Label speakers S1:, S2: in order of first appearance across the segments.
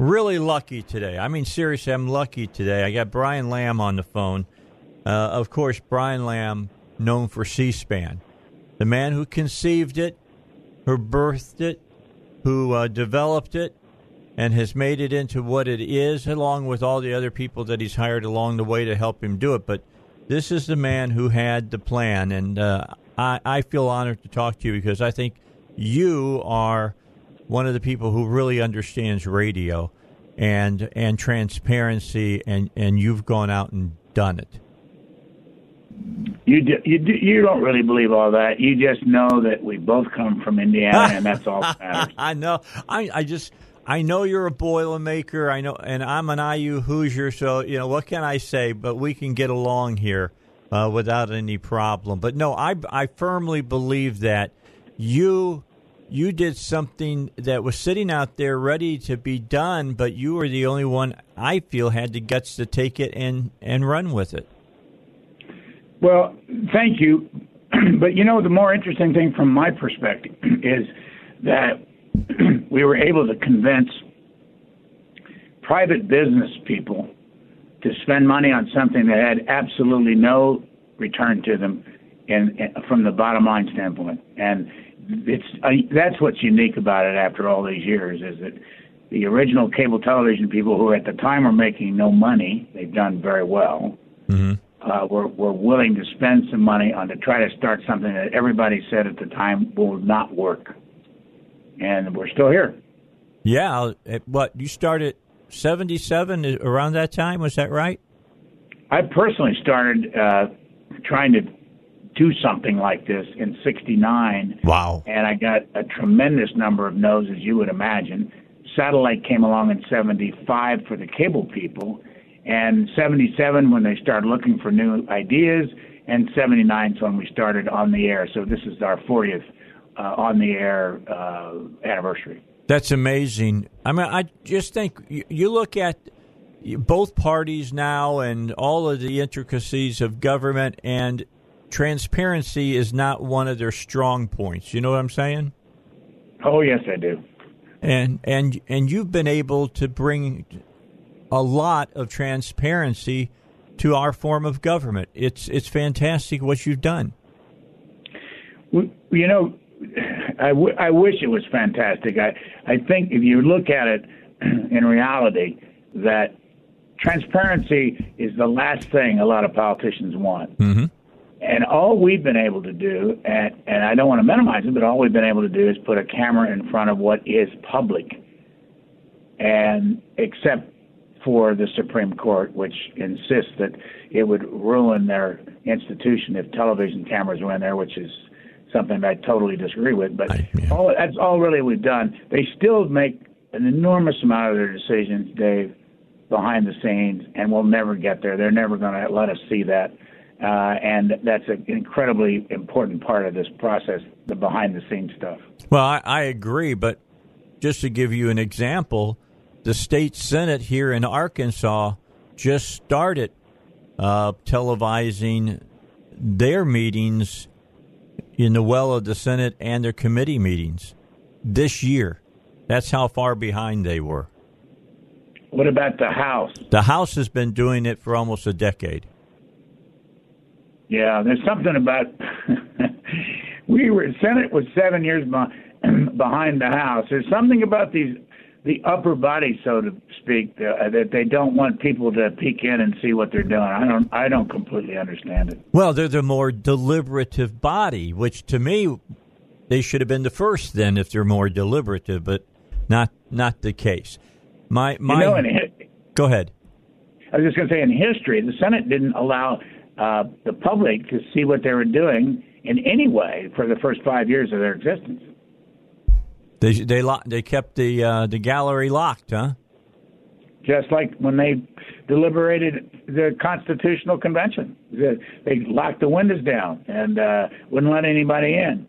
S1: Really lucky today. I mean, seriously, I'm lucky today. I got Brian Lamb on the phone. Uh, of course, Brian Lamb, known for C SPAN, the man who conceived it, who birthed it, who uh, developed it, and has made it into what it is, along with all the other people that he's hired along the way to help him do it. But this is the man who had the plan, and uh, I, I feel honored to talk to you because I think you are one of the people who really understands radio and and transparency, and and you've gone out and done it.
S2: You do, you do, you don't really believe all that. You just know that we both come from Indiana, and that's all that matters.
S1: I know. I I just I know you're a Boilermaker. I know, and I'm an IU Hoosier. So you know what can I say? But we can get along here uh, without any problem. But no, I I firmly believe that you you did something that was sitting out there ready to be done, but you were the only one I feel had the guts to take it and and run with it.
S2: Well, thank you. but you know, the more interesting thing from my perspective is that we were able to convince private business people to spend money on something that had absolutely no return to them and from the bottom line standpoint. And it's uh, that's what's unique about it after all these years is that the original cable television people who at the time were making no money, they've done very well. Mm-hmm. Uh, were were willing to spend some money on to try to start something that everybody said at the time will not work, and we're still here.
S1: Yeah, what you started seventy seven around that time was that right?
S2: I personally started uh, trying to do something like this in 69.
S1: Wow.
S2: And I got a tremendous number of no's, as you would imagine. Satellite came along in 75 for the cable people, and 77 when they started looking for new ideas, and 79 is when we started on the air. So this is our 40th uh, on the air uh, anniversary.
S1: That's amazing. I mean, I just think you look at both parties now and all of the intricacies of government, and transparency is not one of their strong points. You know what I'm saying?
S2: Oh yes, I do.
S1: And and and you've been able to bring a lot of transparency to our form of government. It's it's fantastic what you've done.
S2: You know, I, w- I wish it was fantastic. I I think if you look at it in reality, that transparency is the last thing a lot of politicians want.
S1: Mm-hmm.
S2: And all we've been able to do, and, and I don't want to minimize it, but all we've been able to do is put a camera in front of what is public. And except for the Supreme Court, which insists that it would ruin their institution if television cameras were in there, which is something I totally disagree with. But I, yeah. all, that's all really we've done. They still make an enormous amount of their decisions, Dave, behind the scenes, and we'll never get there. They're never going to let us see that. Uh, and that's an incredibly important part of this process, the behind the scenes stuff.
S1: Well, I, I agree, but just to give you an example, the state senate here in Arkansas just started uh, televising their meetings in the well of the Senate and their committee meetings this year. That's how far behind they were.
S2: What about the House?
S1: The House has been doing it for almost a decade.
S2: Yeah, there's something about we were Senate was seven years behind the House. There's something about these the upper body, so to speak, uh, that they don't want people to peek in and see what they're doing. I don't I don't completely understand it.
S1: Well, they're the more deliberative body, which to me they should have been the first then if they're more deliberative, but not not the case. My my
S2: you know, in,
S1: go ahead.
S2: I was just going to say in history, the Senate didn't allow uh, the public to see what they were doing in any way for the first five years of their existence.
S1: They they lo- they kept the uh, the gallery locked, huh?
S2: just like when they deliberated the Constitutional Convention. They locked the windows down and uh, wouldn't let anybody in.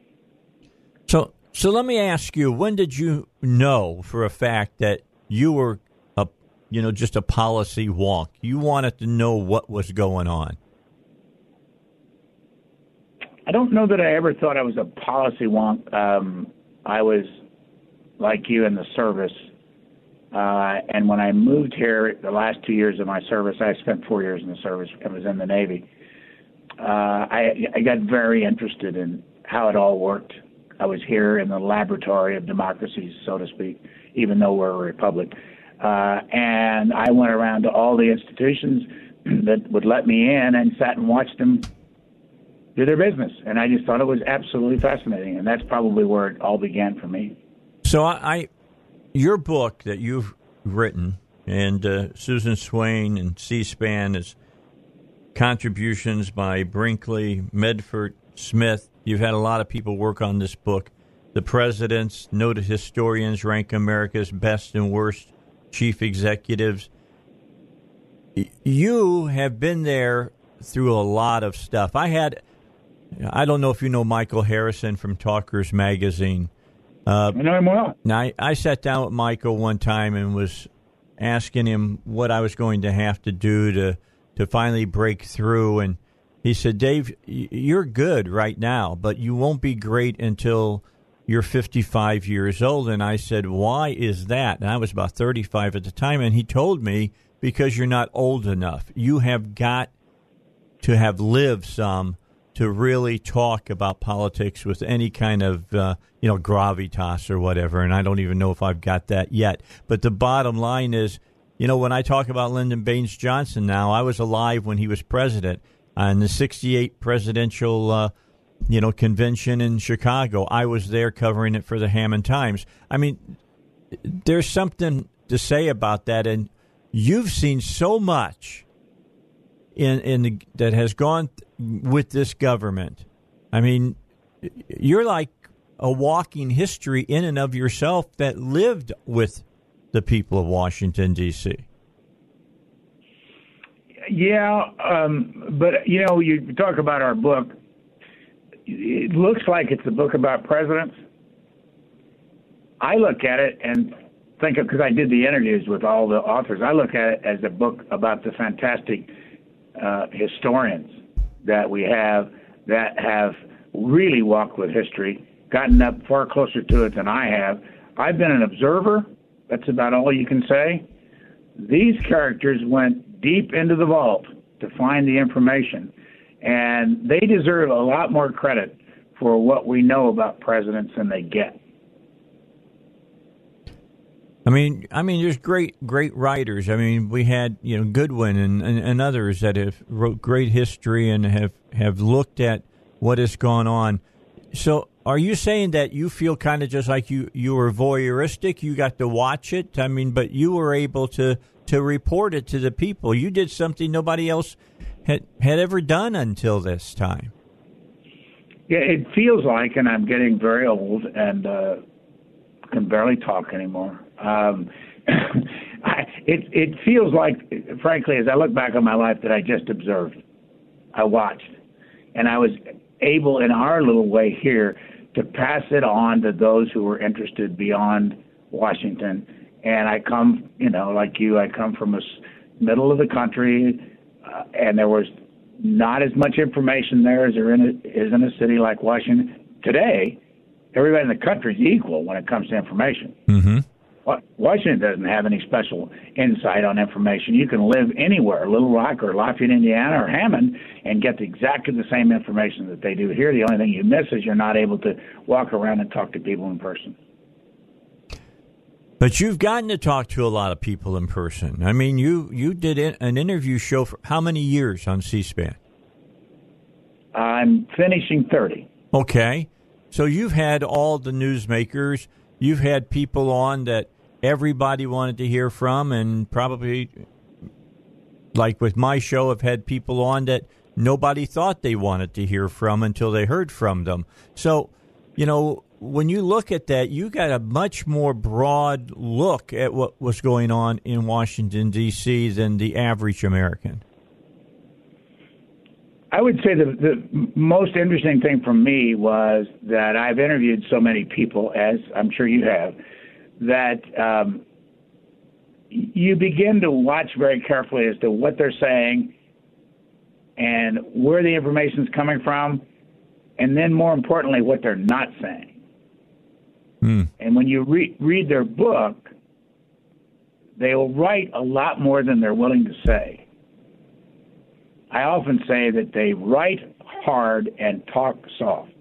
S1: So, so let me ask you: When did you know for a fact that you were a, you know, just a policy wonk? You wanted to know what was going on.
S2: I don't know that I ever thought I was a policy wonk. Um, I was like you in the service. Uh, and when I moved here, the last two years of my service, I spent four years in the service. I was in the Navy. Uh, I, I got very interested in how it all worked. I was here in the laboratory of democracy, so to speak, even though we're a republic. Uh, and I went around to all the institutions that would let me in and sat and watched them do their business. And I just thought it was absolutely fascinating. And that's probably where it all began for me.
S1: So I, I your book that you've written, and uh, Susan Swain and C-SPAN is contributions by Brinkley, Medford, Smith. You've had a lot of people work on this book. The presidents, noted historians rank America's best and worst chief executives. You have been there through a lot of stuff. I had, I don't know if you know Michael Harrison from Talkers Magazine.
S2: Uh, I know him well.
S1: Now, I, I sat down with Michael one time and was asking him what I was going to have to do to to finally break through, and he said, "Dave, you're good right now, but you won't be great until." You're 55 years old. And I said, Why is that? And I was about 35 at the time. And he told me, Because you're not old enough. You have got to have lived some to really talk about politics with any kind of uh, you know gravitas or whatever. And I don't even know if I've got that yet. But the bottom line is, you know, when I talk about Lyndon Baines Johnson now, I was alive when he was president on the '68 presidential. Uh, you know, convention in Chicago. I was there covering it for the Hammond Times. I mean, there's something to say about that, and you've seen so much in in the, that has gone with this government. I mean, you're like a walking history in and of yourself that lived with the people of Washington D.C.
S2: Yeah, um, but you know, you talk about our book. It looks like it's a book about presidents. I look at it and think of because I did the interviews with all the authors. I look at it as a book about the fantastic uh, historians that we have that have really walked with history, gotten up far closer to it than I have. I've been an observer. That's about all you can say. These characters went deep into the vault to find the information, and they deserve a lot more credit for what we know about presidents than they get.
S1: I mean, I mean, there's great, great writers. I mean, we had you know Goodwin and, and, and, others that have wrote great history and have have looked at what has gone on. So, are you saying that you feel kind of just like you you were voyeuristic? You got to watch it. I mean, but you were able to to report it to the people. You did something nobody else had had ever done until this time.
S2: Yeah, it feels like, and I'm getting very old and uh, can barely talk anymore um, it it feels like, frankly, as I look back on my life, that I just observed, I watched, and I was able, in our little way here, to pass it on to those who were interested beyond Washington. And I come, you know, like you, I come from a middle of the country, uh, and there was not as much information there as there in a, is in a city like Washington today. Everybody in the country is equal when it comes to information.
S1: Mm-hmm.
S2: Washington doesn't have any special insight on information. You can live anywhere, Little Rock or Lafayette, Indiana, or Hammond, and get exactly the same information that they do here. The only thing you miss is you're not able to walk around and talk to people in person.
S1: But you've gotten to talk to a lot of people in person. I mean, you you did an interview show for how many years on C-SPAN?
S2: I'm finishing thirty.
S1: Okay, so you've had all the newsmakers you've had people on that everybody wanted to hear from, and probably, like with my show, have had people on that nobody thought they wanted to hear from until they heard from them. So, you know, when you look at that, you got a much more broad look at what was going on in Washington D.C. than the average American.
S2: I would say the, the most interesting thing for me was that I've interviewed so many people, as I'm sure you have, that um, you begin to watch very carefully as to what they're saying and where the information is coming from, and then more importantly, what they're not saying.
S1: Mm.
S2: And when you re- read their book, they will write a lot more than they're willing to say. I often say that they write hard and talk soft.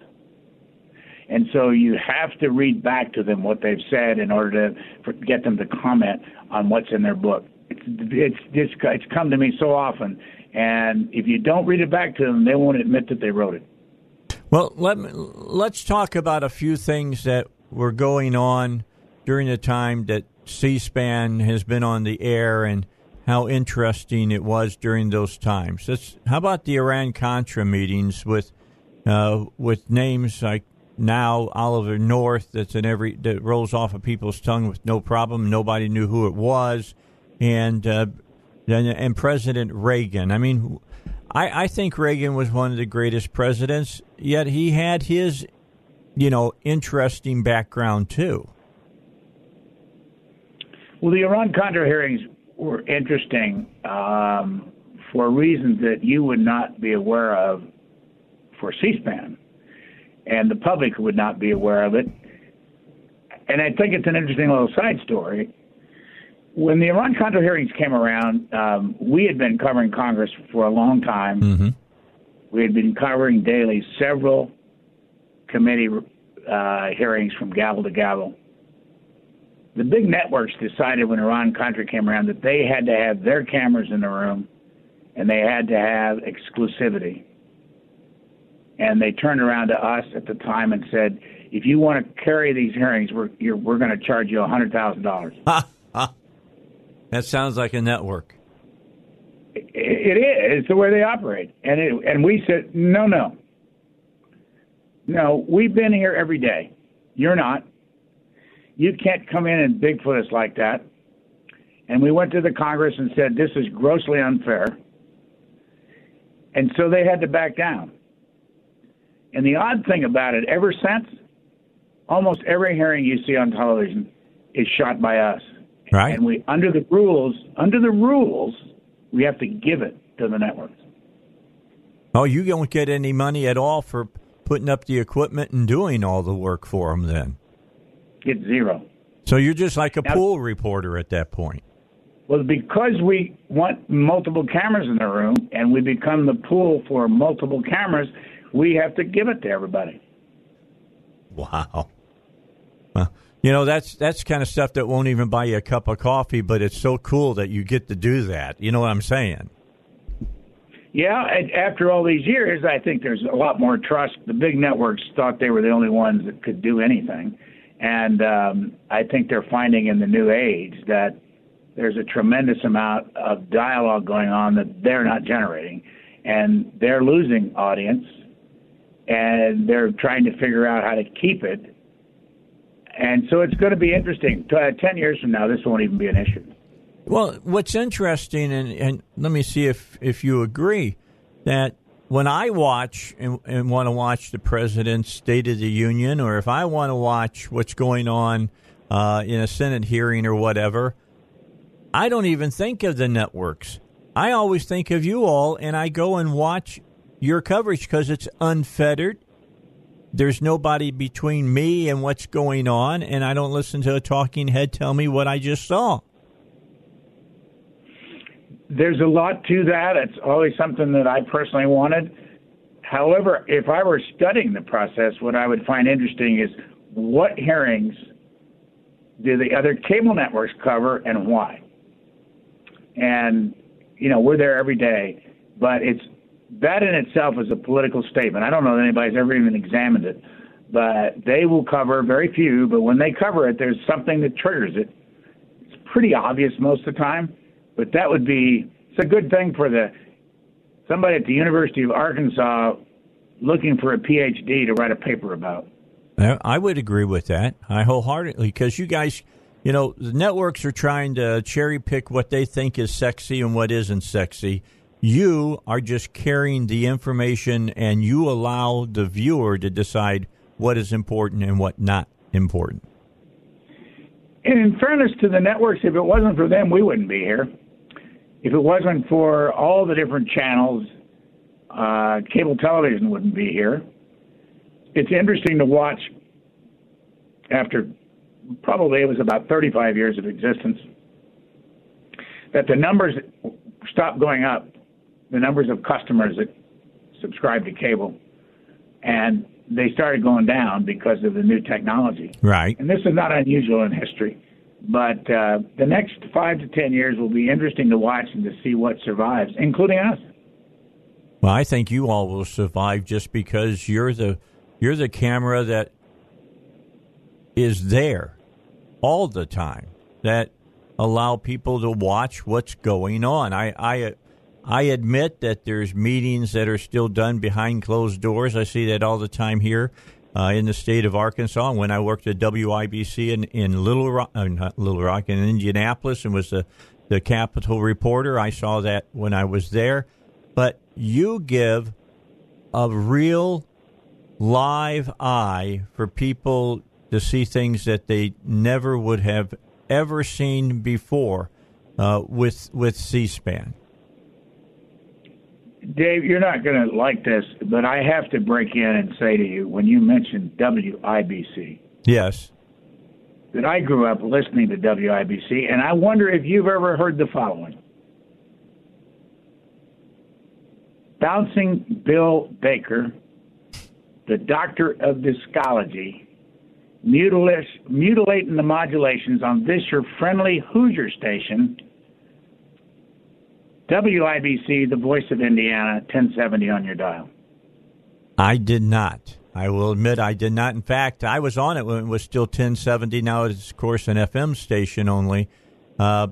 S2: And so you have to read back to them what they've said in order to get them to comment on what's in their book. It's it's it's, it's come to me so often, and if you don't read it back to them, they won't admit that they wrote it.
S1: Well, let let's talk about a few things that were going on during the time that C-SPAN has been on the air and how interesting it was during those times. Let's, how about the Iran Contra meetings with uh, with names like now Oliver North that's in every that rolls off of people's tongue with no problem. Nobody knew who it was, and uh, and President Reagan. I mean, I, I think Reagan was one of the greatest presidents. Yet he had his, you know, interesting background too.
S2: Well, the Iran Contra hearings were interesting um, for reasons that you would not be aware of for C-SPAN, and the public would not be aware of it. And I think it's an interesting little side story. When the Iran Contra hearings came around, um, we had been covering Congress for a long time.
S1: Mm-hmm.
S2: We had been covering daily several committee uh, hearings from gavel to gavel the big networks decided when Iran Contra came around that they had to have their cameras in the room and they had to have exclusivity. And they turned around to us at the time and said, if you want to carry these hearings, we're, we're going to charge you $100,000.
S1: that sounds like a network.
S2: It, it is. It's the way they operate. And, it, and we said, no, no. No, we've been here every day. You're not. You can't come in and Bigfoot us like that. And we went to the Congress and said, this is grossly unfair. And so they had to back down. And the odd thing about it, ever since, almost every hearing you see on television is shot by us.
S1: Right.
S2: And we, under the rules, under the rules, we have to give it to the networks.
S1: Oh, you don't get any money at all for putting up the equipment and doing all the work for them then?
S2: Get zero.
S1: So you're just like a now, pool reporter at that point.
S2: Well, because we want multiple cameras in the room and we become the pool for multiple cameras, we have to give it to everybody.
S1: Wow. Well, you know that's that's kind of stuff that won't even buy you a cup of coffee, but it's so cool that you get to do that. You know what I'm saying?
S2: Yeah, after all these years, I think there's a lot more trust. The big networks thought they were the only ones that could do anything and um, I think they're finding in the new age that there's a tremendous amount of dialogue going on that they're not generating. And they're losing audience, and they're trying to figure out how to keep it. And so it's going to be interesting. Uh, Ten years from now, this won't even be an issue.
S1: Well, what's interesting, and, and let me see if, if you agree, that when I watch and, and, want to watch the president's State of the Union, or if I want to watch what's going on uh, in a Senate hearing or whatever, I don't even think of the networks. I always think of you all, and I go and watch your coverage because it's unfettered. There's nobody between me and what's going on, and I don't listen to a talking head tell me what I just saw
S2: there's a lot to that. It's always something that I personally wanted. However, if I were studying the process, what I would find interesting is what hearings do the other cable networks cover and why? And, you know, we're there every day, but it's that in itself is a political statement. I don't know that anybody's ever even examined it, but they will cover very few, but when they cover it, there's something that triggers it. It's pretty obvious most of the time but that would be it's a good thing for the somebody at the University of Arkansas looking for a PhD to write a paper about.
S1: I would agree with that. I wholeheartedly because you guys, you know, the networks are trying to cherry pick what they think is sexy and what isn't sexy. You are just carrying the information, and you allow the viewer to decide what is important and what not important.
S2: And in fairness to the networks, if it wasn't for them, we wouldn't be here. If it wasn't for all the different channels, uh, cable television wouldn't be here it's interesting to watch after probably it was about 35 years of existence that the numbers stopped going up, the numbers of customers that subscribe to cable, and they started going down because of the new technology.
S1: Right.
S2: And this is not unusual in history. But uh, the next five to ten years will be interesting to watch and to see what survives, including us.
S1: Well, I think you all will survive just because you're the you're the camera that is there all the time that allow people to watch what's going on. I, I I admit that there's meetings that are still done behind closed doors. I see that all the time here uh, in the state of Arkansas. When I worked at WIBC in, in Little Rock, uh, not Little Rock, in Indianapolis, and was the the Capitol reporter, I saw that when I was there. But you give a real live eye for people to see things that they never would have ever seen before uh, with with C-SPAN.
S2: Dave, you're not going to like this, but I have to break in and say to you when you mentioned WIBC.
S1: Yes.
S2: That I grew up listening to WIBC, and I wonder if you've ever heard the following Bouncing Bill Baker the doctor of discology, mutilating the modulations on this your friendly Hoosier station, WIBC, the voice of Indiana, 1070 on your dial.
S1: I did not. I will admit I did not. In fact, I was on it when it was still 1070. Now it's, of course, an FM station only. Uh,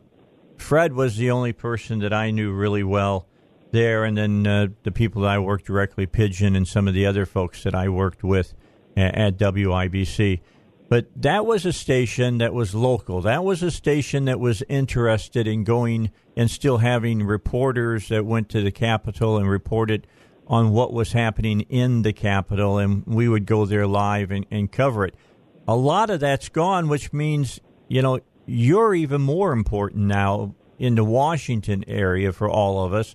S1: Fred was the only person that I knew really well there, and then uh, the people that I worked directly, Pigeon, and some of the other folks that I worked with at, at WIBC. But that was a station that was local. That was a station that was interested in going and still having reporters that went to the Capitol and reported on what was happening in the Capitol, and we would go there live and, and cover it. A lot of that's gone, which means, you know, you're even more important now in the Washington area for all of us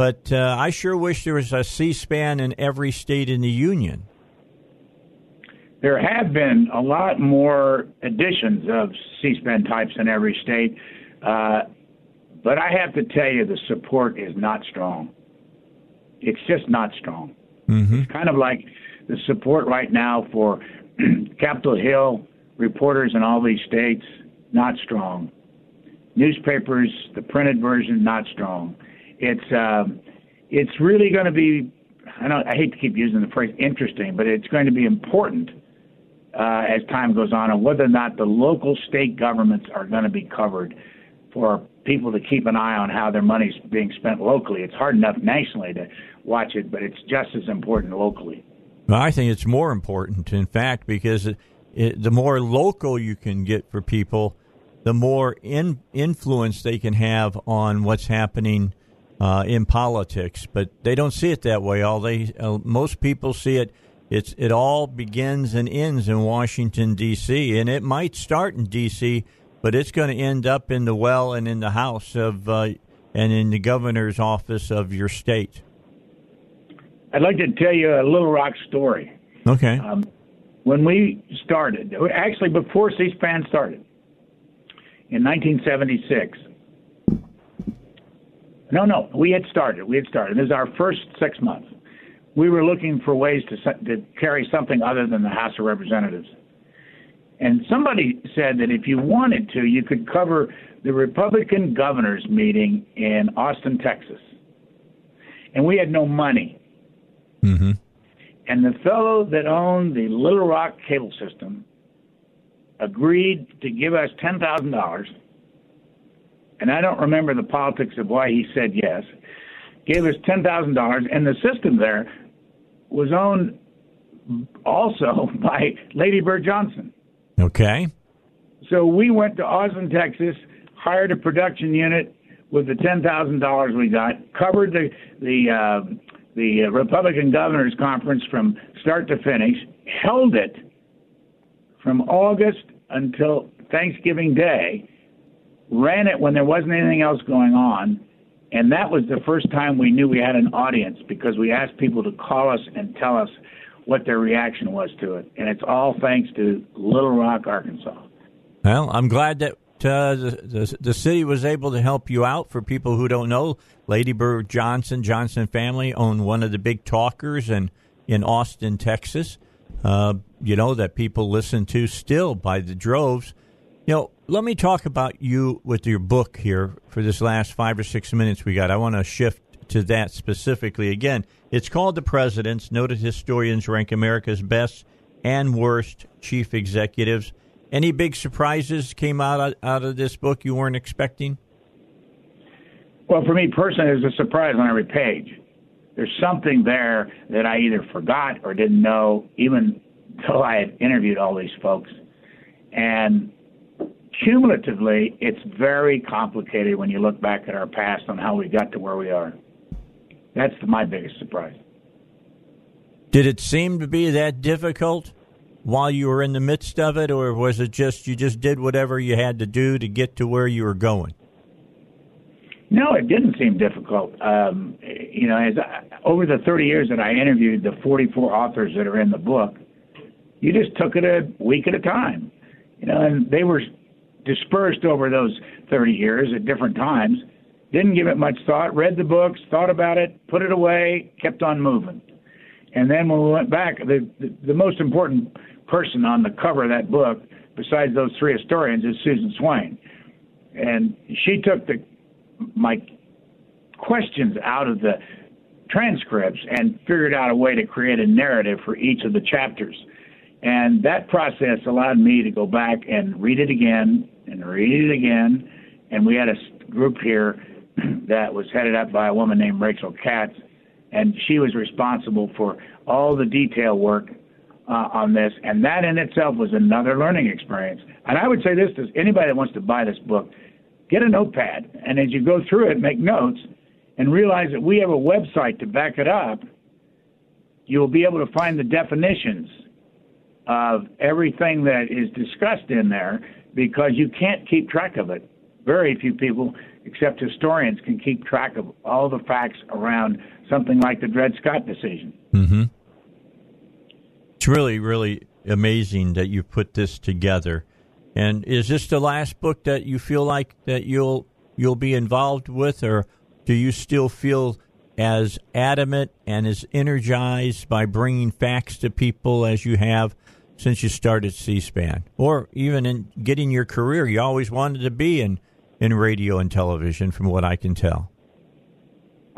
S1: but uh, I sure wish there was a C-SPAN in every state in the union.
S2: There have been a lot more editions of C-SPAN types in every state, uh, but I have to tell you the support is not strong. It's just not strong.
S1: Mm-hmm.
S2: It's kind of like the support right now for Capitol Hill reporters in all these states, not strong. Newspapers, the printed version, not strong it's um, it's really going to be. I don't. I hate to keep using the phrase interesting, but it's going to be important uh, as time goes on, and whether or not the local state governments are going to be covered for people to keep an eye on how their money's being spent locally. It's hard enough nationally to watch it, but it's just as important locally.
S1: Well, I think it's more important, in fact, because it, it, the more local you can get for people, the more in, influence they can have on what's happening uh, in politics, but they don't see it that way. All they uh, most people see it. It's it all begins and ends in Washington D.C. and it might start in D.C., but it's going to end up in the well and in the House of uh, and in the governor's office of your state.
S2: I'd like to tell you a Little Rock story.
S1: Okay.
S2: Um, when we started, actually before C-SPAN started, in 1976, no, no, we had started. We had started. This is our first six months. We were looking for ways to, to carry something other than the House of Representatives. And somebody said that if you wanted to, you could cover the Republican governors meeting in Austin, Texas. And we had no money.
S1: Mm-hmm.
S2: And the fellow that owned the Little Rock cable system agreed to give us $10,000 and I don't remember the politics of why he said yes, gave us $10,000, and the system there was owned also by Lady Bird Johnson.
S1: Okay.
S2: So we went to Austin, Texas, hired a production unit with the ten thousand dollars we got, covered the the uh, the Republican Governors Conference from start to finish, held it from August until Thanksgiving Day, ran it when there wasn't anything else going on, and that was the first time we knew we had an audience because we asked people to call us and tell us what their reaction was to it. And it's all thanks to Little Rock, Arkansas.
S1: Well, I'm glad that uh, the, the, city was able to help you out. For people who don't know, Lady Bird Johnson, Johnson family, own one of the big talkers in, in Austin, Texas. Uh, you know, that people listen to still by the droves. You know, let me talk about you with your book here for this last five or six minutes we got. I want to shift to that specifically. Again, it's called The Presidents. Noted historians rank America's best and worst chief executives. Any big surprises came out out of this book you weren't expecting?
S2: Well, for me personally, there's a surprise on every page. There's something there that I either forgot or didn't know, even though I had interviewed all these folks. And cumulatively, it's very complicated when you look back at our past on how we got to where we are. That's my biggest surprise.
S1: Did it seem to be that difficult while you were in the midst of it, or was it just you just did whatever you had to do to get to where you were going?
S2: No, it didn't seem difficult. Um, you know, as I, over the 30 years that I interviewed the 44 authors that are in the book, you just took it a week at a time. You know, and they were dispersed over those 30 years at different times. Didn't give it much thought. Read the books, thought about it, put it away, kept on moving. And then when we went back, the, the, the most important person on the cover of that book, besides those three historians, is Susan Swain. And she took the my questions out of the transcripts and figured out a way to create a narrative for each of the chapters. And that process allowed me to go back and read it again and read it again. And we had a group here that was headed up by a woman named Rachel Katz, and she was responsible for all the detail work uh, on this. And that in itself was another learning experience. And I would say this to anybody that wants to buy this book get a notepad, and as you go through it, make notes and realize that we have a website to back it up. You'll be able to find the definitions of everything that is discussed in there because you can't keep track of it. Very few people, except historians, can keep track of all the facts around something like the Dred Scott decision.
S1: Mm-hmm. It's really, really amazing that you put this together. And is this the last book that you feel like that you'll you'll be involved with, or do you still feel as adamant and as energized by bringing facts to people as you have since you started C-SPAN, or even in getting your career? You always wanted to be in in radio and television, from what I can tell.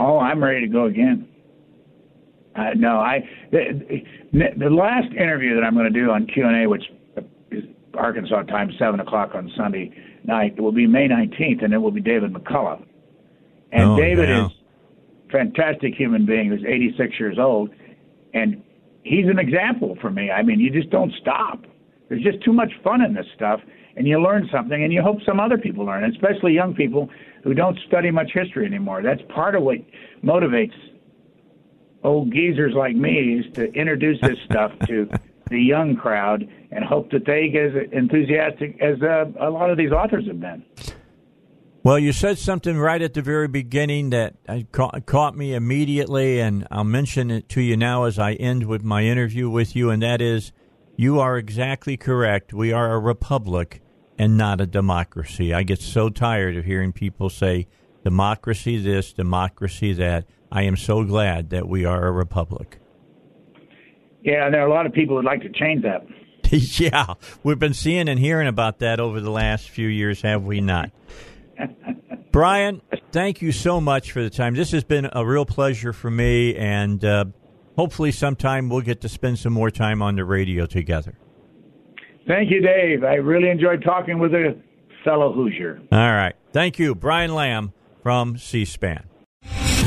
S2: Oh, I'm ready to go again. Uh, no, I the, the last interview that I'm going to do on Q and A, which is Arkansas time, 7 o'clock on Sunday night. Will be May 19th, and it will be David McCullough. And
S1: oh,
S2: David
S1: yeah.
S2: is a fantastic human being who's 86 years old, and he's an example for me. I mean, you just don't stop. There's just too much fun in this stuff, and you learn something, and you hope some other people learn, especially young people who don't study much history anymore. That's part of what motivates old geezers like me is to introduce this stuff to the young crowd and hope that they get as enthusiastic as uh, a lot of these authors have been.
S1: Well, you said something right at the very beginning that ca- caught me immediately, and I'll mention it to you now as I end with my interview with you, and that is you are exactly correct. We are a republic and not a democracy. I get so tired of hearing people say democracy this, democracy that. I am so glad that we are a republic.
S2: Yeah, there are a lot of people who'd like to change that.
S1: yeah, we've been seeing and hearing about that over the last few years, have we not? Brian, thank you so much for the time. This has been a real pleasure for me, and uh, hopefully, sometime we'll get to spend some more time on the radio together.
S2: Thank you, Dave. I really enjoyed talking with a fellow Hoosier.
S1: All right. Thank you, Brian Lamb from C SPAN.